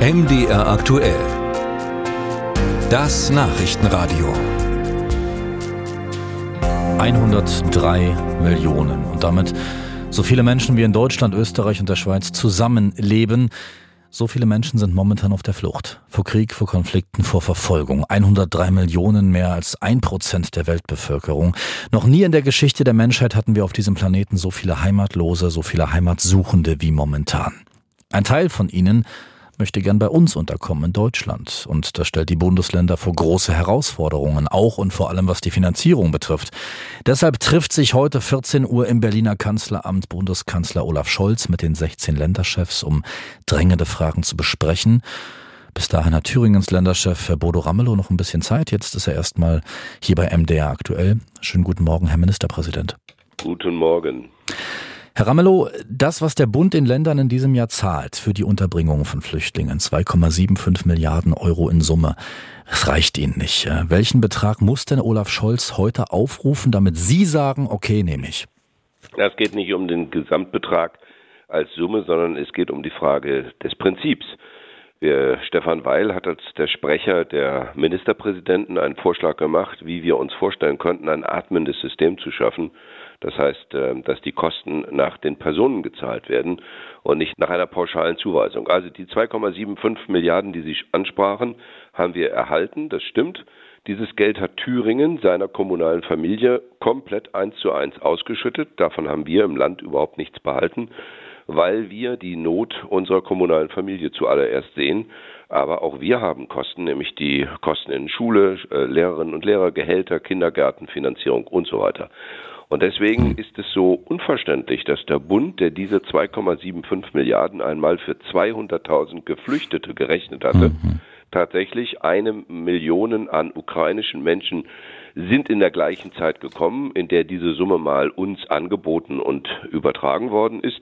MDR aktuell. Das Nachrichtenradio. 103 Millionen und damit so viele Menschen wie in Deutschland, Österreich und der Schweiz zusammenleben. So viele Menschen sind momentan auf der Flucht. Vor Krieg, vor Konflikten, vor Verfolgung. 103 Millionen, mehr als ein Prozent der Weltbevölkerung. Noch nie in der Geschichte der Menschheit hatten wir auf diesem Planeten so viele Heimatlose, so viele Heimatsuchende wie momentan. Ein Teil von ihnen möchte gern bei uns unterkommen in Deutschland. Und das stellt die Bundesländer vor große Herausforderungen, auch und vor allem was die Finanzierung betrifft. Deshalb trifft sich heute 14 Uhr im Berliner Kanzleramt Bundeskanzler Olaf Scholz mit den 16 Länderchefs, um drängende Fragen zu besprechen. Bis dahin hat Thüringens Länderchef Herr Bodo Ramelow noch ein bisschen Zeit. Jetzt ist er erstmal hier bei MDR aktuell. Schönen guten Morgen, Herr Ministerpräsident. Guten Morgen. Herr Ramelow, das, was der Bund den Ländern in diesem Jahr zahlt für die Unterbringung von Flüchtlingen, 2,75 Milliarden Euro in Summe, das reicht Ihnen nicht. Welchen Betrag muss denn Olaf Scholz heute aufrufen, damit Sie sagen, okay, nehme ich? Es geht nicht um den Gesamtbetrag als Summe, sondern es geht um die Frage des Prinzips. Wir, Stefan Weil hat als der Sprecher der Ministerpräsidenten einen Vorschlag gemacht, wie wir uns vorstellen könnten, ein atmendes System zu schaffen. Das heißt, äh, dass die Kosten nach den Personen gezahlt werden und nicht nach einer pauschalen Zuweisung. Also die 2,75 Milliarden, die Sie ansprachen, haben wir erhalten. Das stimmt. Dieses Geld hat Thüringen seiner kommunalen Familie komplett eins zu eins ausgeschüttet. Davon haben wir im Land überhaupt nichts behalten weil wir die Not unserer kommunalen Familie zuallererst sehen. Aber auch wir haben Kosten, nämlich die Kosten in Schule, äh, Lehrerinnen und Lehrer, Gehälter, Kindergartenfinanzierung und so weiter. Und deswegen ist es so unverständlich, dass der Bund, der diese 2,75 Milliarden einmal für 200.000 Geflüchtete gerechnet hatte, mhm. tatsächlich eine Million an ukrainischen Menschen sind in der gleichen Zeit gekommen, in der diese Summe mal uns angeboten und übertragen worden ist.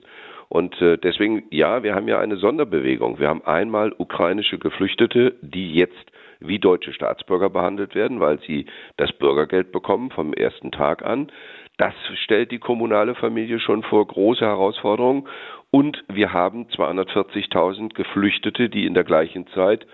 Und äh, deswegen, ja, wir haben ja eine Sonderbewegung. Wir haben einmal ukrainische Geflüchtete, die jetzt wie deutsche Staatsbürger behandelt werden, weil sie das Bürgergeld bekommen vom ersten Tag an. Das stellt die kommunale Familie schon vor große Herausforderungen. Und wir haben 240.000 Geflüchtete, die in der gleichen Zeit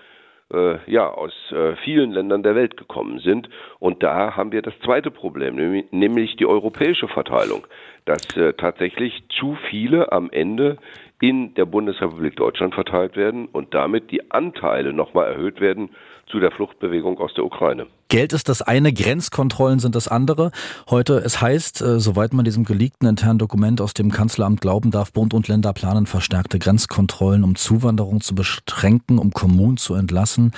äh, ja, aus äh, vielen Ländern der Welt gekommen sind. Und da haben wir das zweite Problem, nämlich die europäische Verteilung, dass äh, tatsächlich zu viele am Ende in der Bundesrepublik Deutschland verteilt werden und damit die Anteile nochmal erhöht werden zu der Fluchtbewegung aus der Ukraine. Geld ist das eine, Grenzkontrollen sind das andere. Heute, es heißt, äh, soweit man diesem geleakten internen Dokument aus dem Kanzleramt glauben darf, Bund und Länder planen verstärkte Grenzkontrollen, um Zuwanderung zu beschränken, um Kommunen zu entlassen.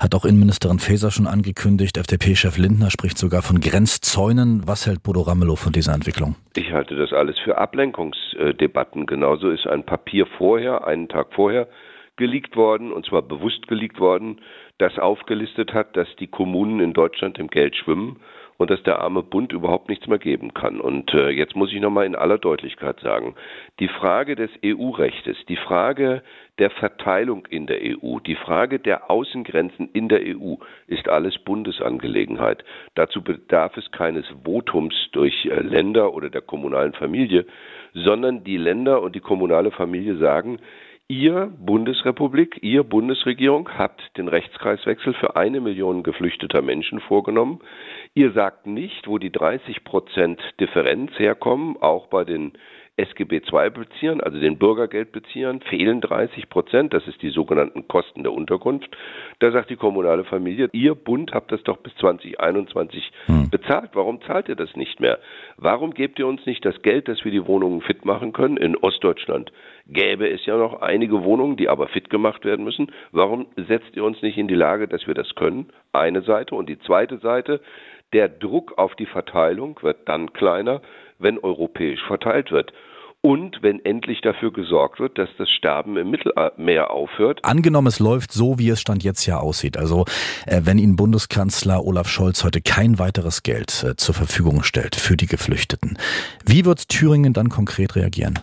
Hat auch Innenministerin Faeser schon angekündigt. FDP-Chef Lindner spricht sogar von Grenzzäunen. Was hält Bodo Ramelow von dieser Entwicklung? Ich halte das alles für Ablenkungsdebatten. Genauso ist ein Papier vorher, einen Tag vorher, geleakt worden, und zwar bewusst geleakt worden, das aufgelistet hat, dass die Kommunen in Deutschland im Geld schwimmen und dass der arme Bund überhaupt nichts mehr geben kann. Und äh, jetzt muss ich nochmal in aller Deutlichkeit sagen, die Frage des EU-Rechtes, die Frage der Verteilung in der EU, die Frage der Außengrenzen in der EU ist alles Bundesangelegenheit. Dazu bedarf es keines Votums durch äh, Länder oder der kommunalen Familie, sondern die Länder und die kommunale Familie sagen, Ihr Bundesrepublik, Ihr Bundesregierung hat den Rechtskreiswechsel für eine Million geflüchteter Menschen vorgenommen. Ihr sagt nicht, wo die 30 Prozent Differenz herkommen, auch bei den SGB II-Beziehern, also den Bürgergeldbeziehern, fehlen 30 Prozent. Das ist die sogenannten Kosten der Unterkunft. Da sagt die kommunale Familie, ihr Bund habt das doch bis 2021 hm. bezahlt. Warum zahlt ihr das nicht mehr? Warum gebt ihr uns nicht das Geld, dass wir die Wohnungen fit machen können? In Ostdeutschland gäbe es ja noch einige Wohnungen, die aber fit gemacht werden müssen. Warum setzt ihr uns nicht in die Lage, dass wir das können? Eine Seite. Und die zweite Seite, der Druck auf die Verteilung wird dann kleiner, wenn europäisch verteilt wird und wenn endlich dafür gesorgt wird, dass das Sterben im Mittelmeer aufhört. Angenommen, es läuft so, wie es Stand jetzt ja aussieht. Also äh, wenn Ihnen Bundeskanzler Olaf Scholz heute kein weiteres Geld äh, zur Verfügung stellt für die Geflüchteten, wie wird Thüringen dann konkret reagieren?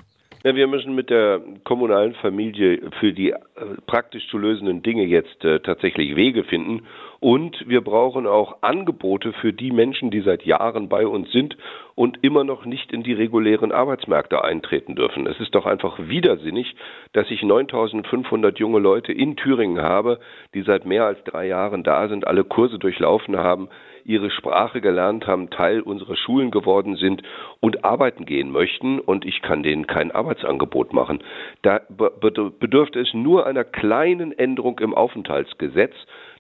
Ja, wir müssen mit der kommunalen Familie für die äh, praktisch zu lösenden Dinge jetzt äh, tatsächlich Wege finden. Und wir brauchen auch Angebote für die Menschen, die seit Jahren bei uns sind und immer noch nicht in die regulären Arbeitsmärkte eintreten dürfen. Es ist doch einfach widersinnig, dass ich 9500 junge Leute in Thüringen habe, die seit mehr als drei Jahren da sind, alle Kurse durchlaufen haben, ihre Sprache gelernt haben, Teil unserer Schulen geworden sind und arbeiten gehen möchten und ich kann denen kein Arbeitsangebot machen. Da bedürfte es nur einer kleinen Änderung im Aufenthaltsgesetz,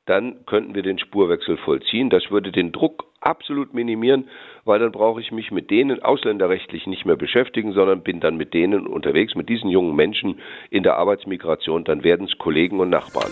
dann könnten wir den Spurwechsel vollziehen. Das würde den Druck absolut minimieren, weil dann brauche ich mich mit denen ausländerrechtlich nicht mehr beschäftigen, sondern bin dann mit denen unterwegs, mit diesen jungen Menschen in der Arbeitsmigration, dann werden es Kollegen und Nachbarn.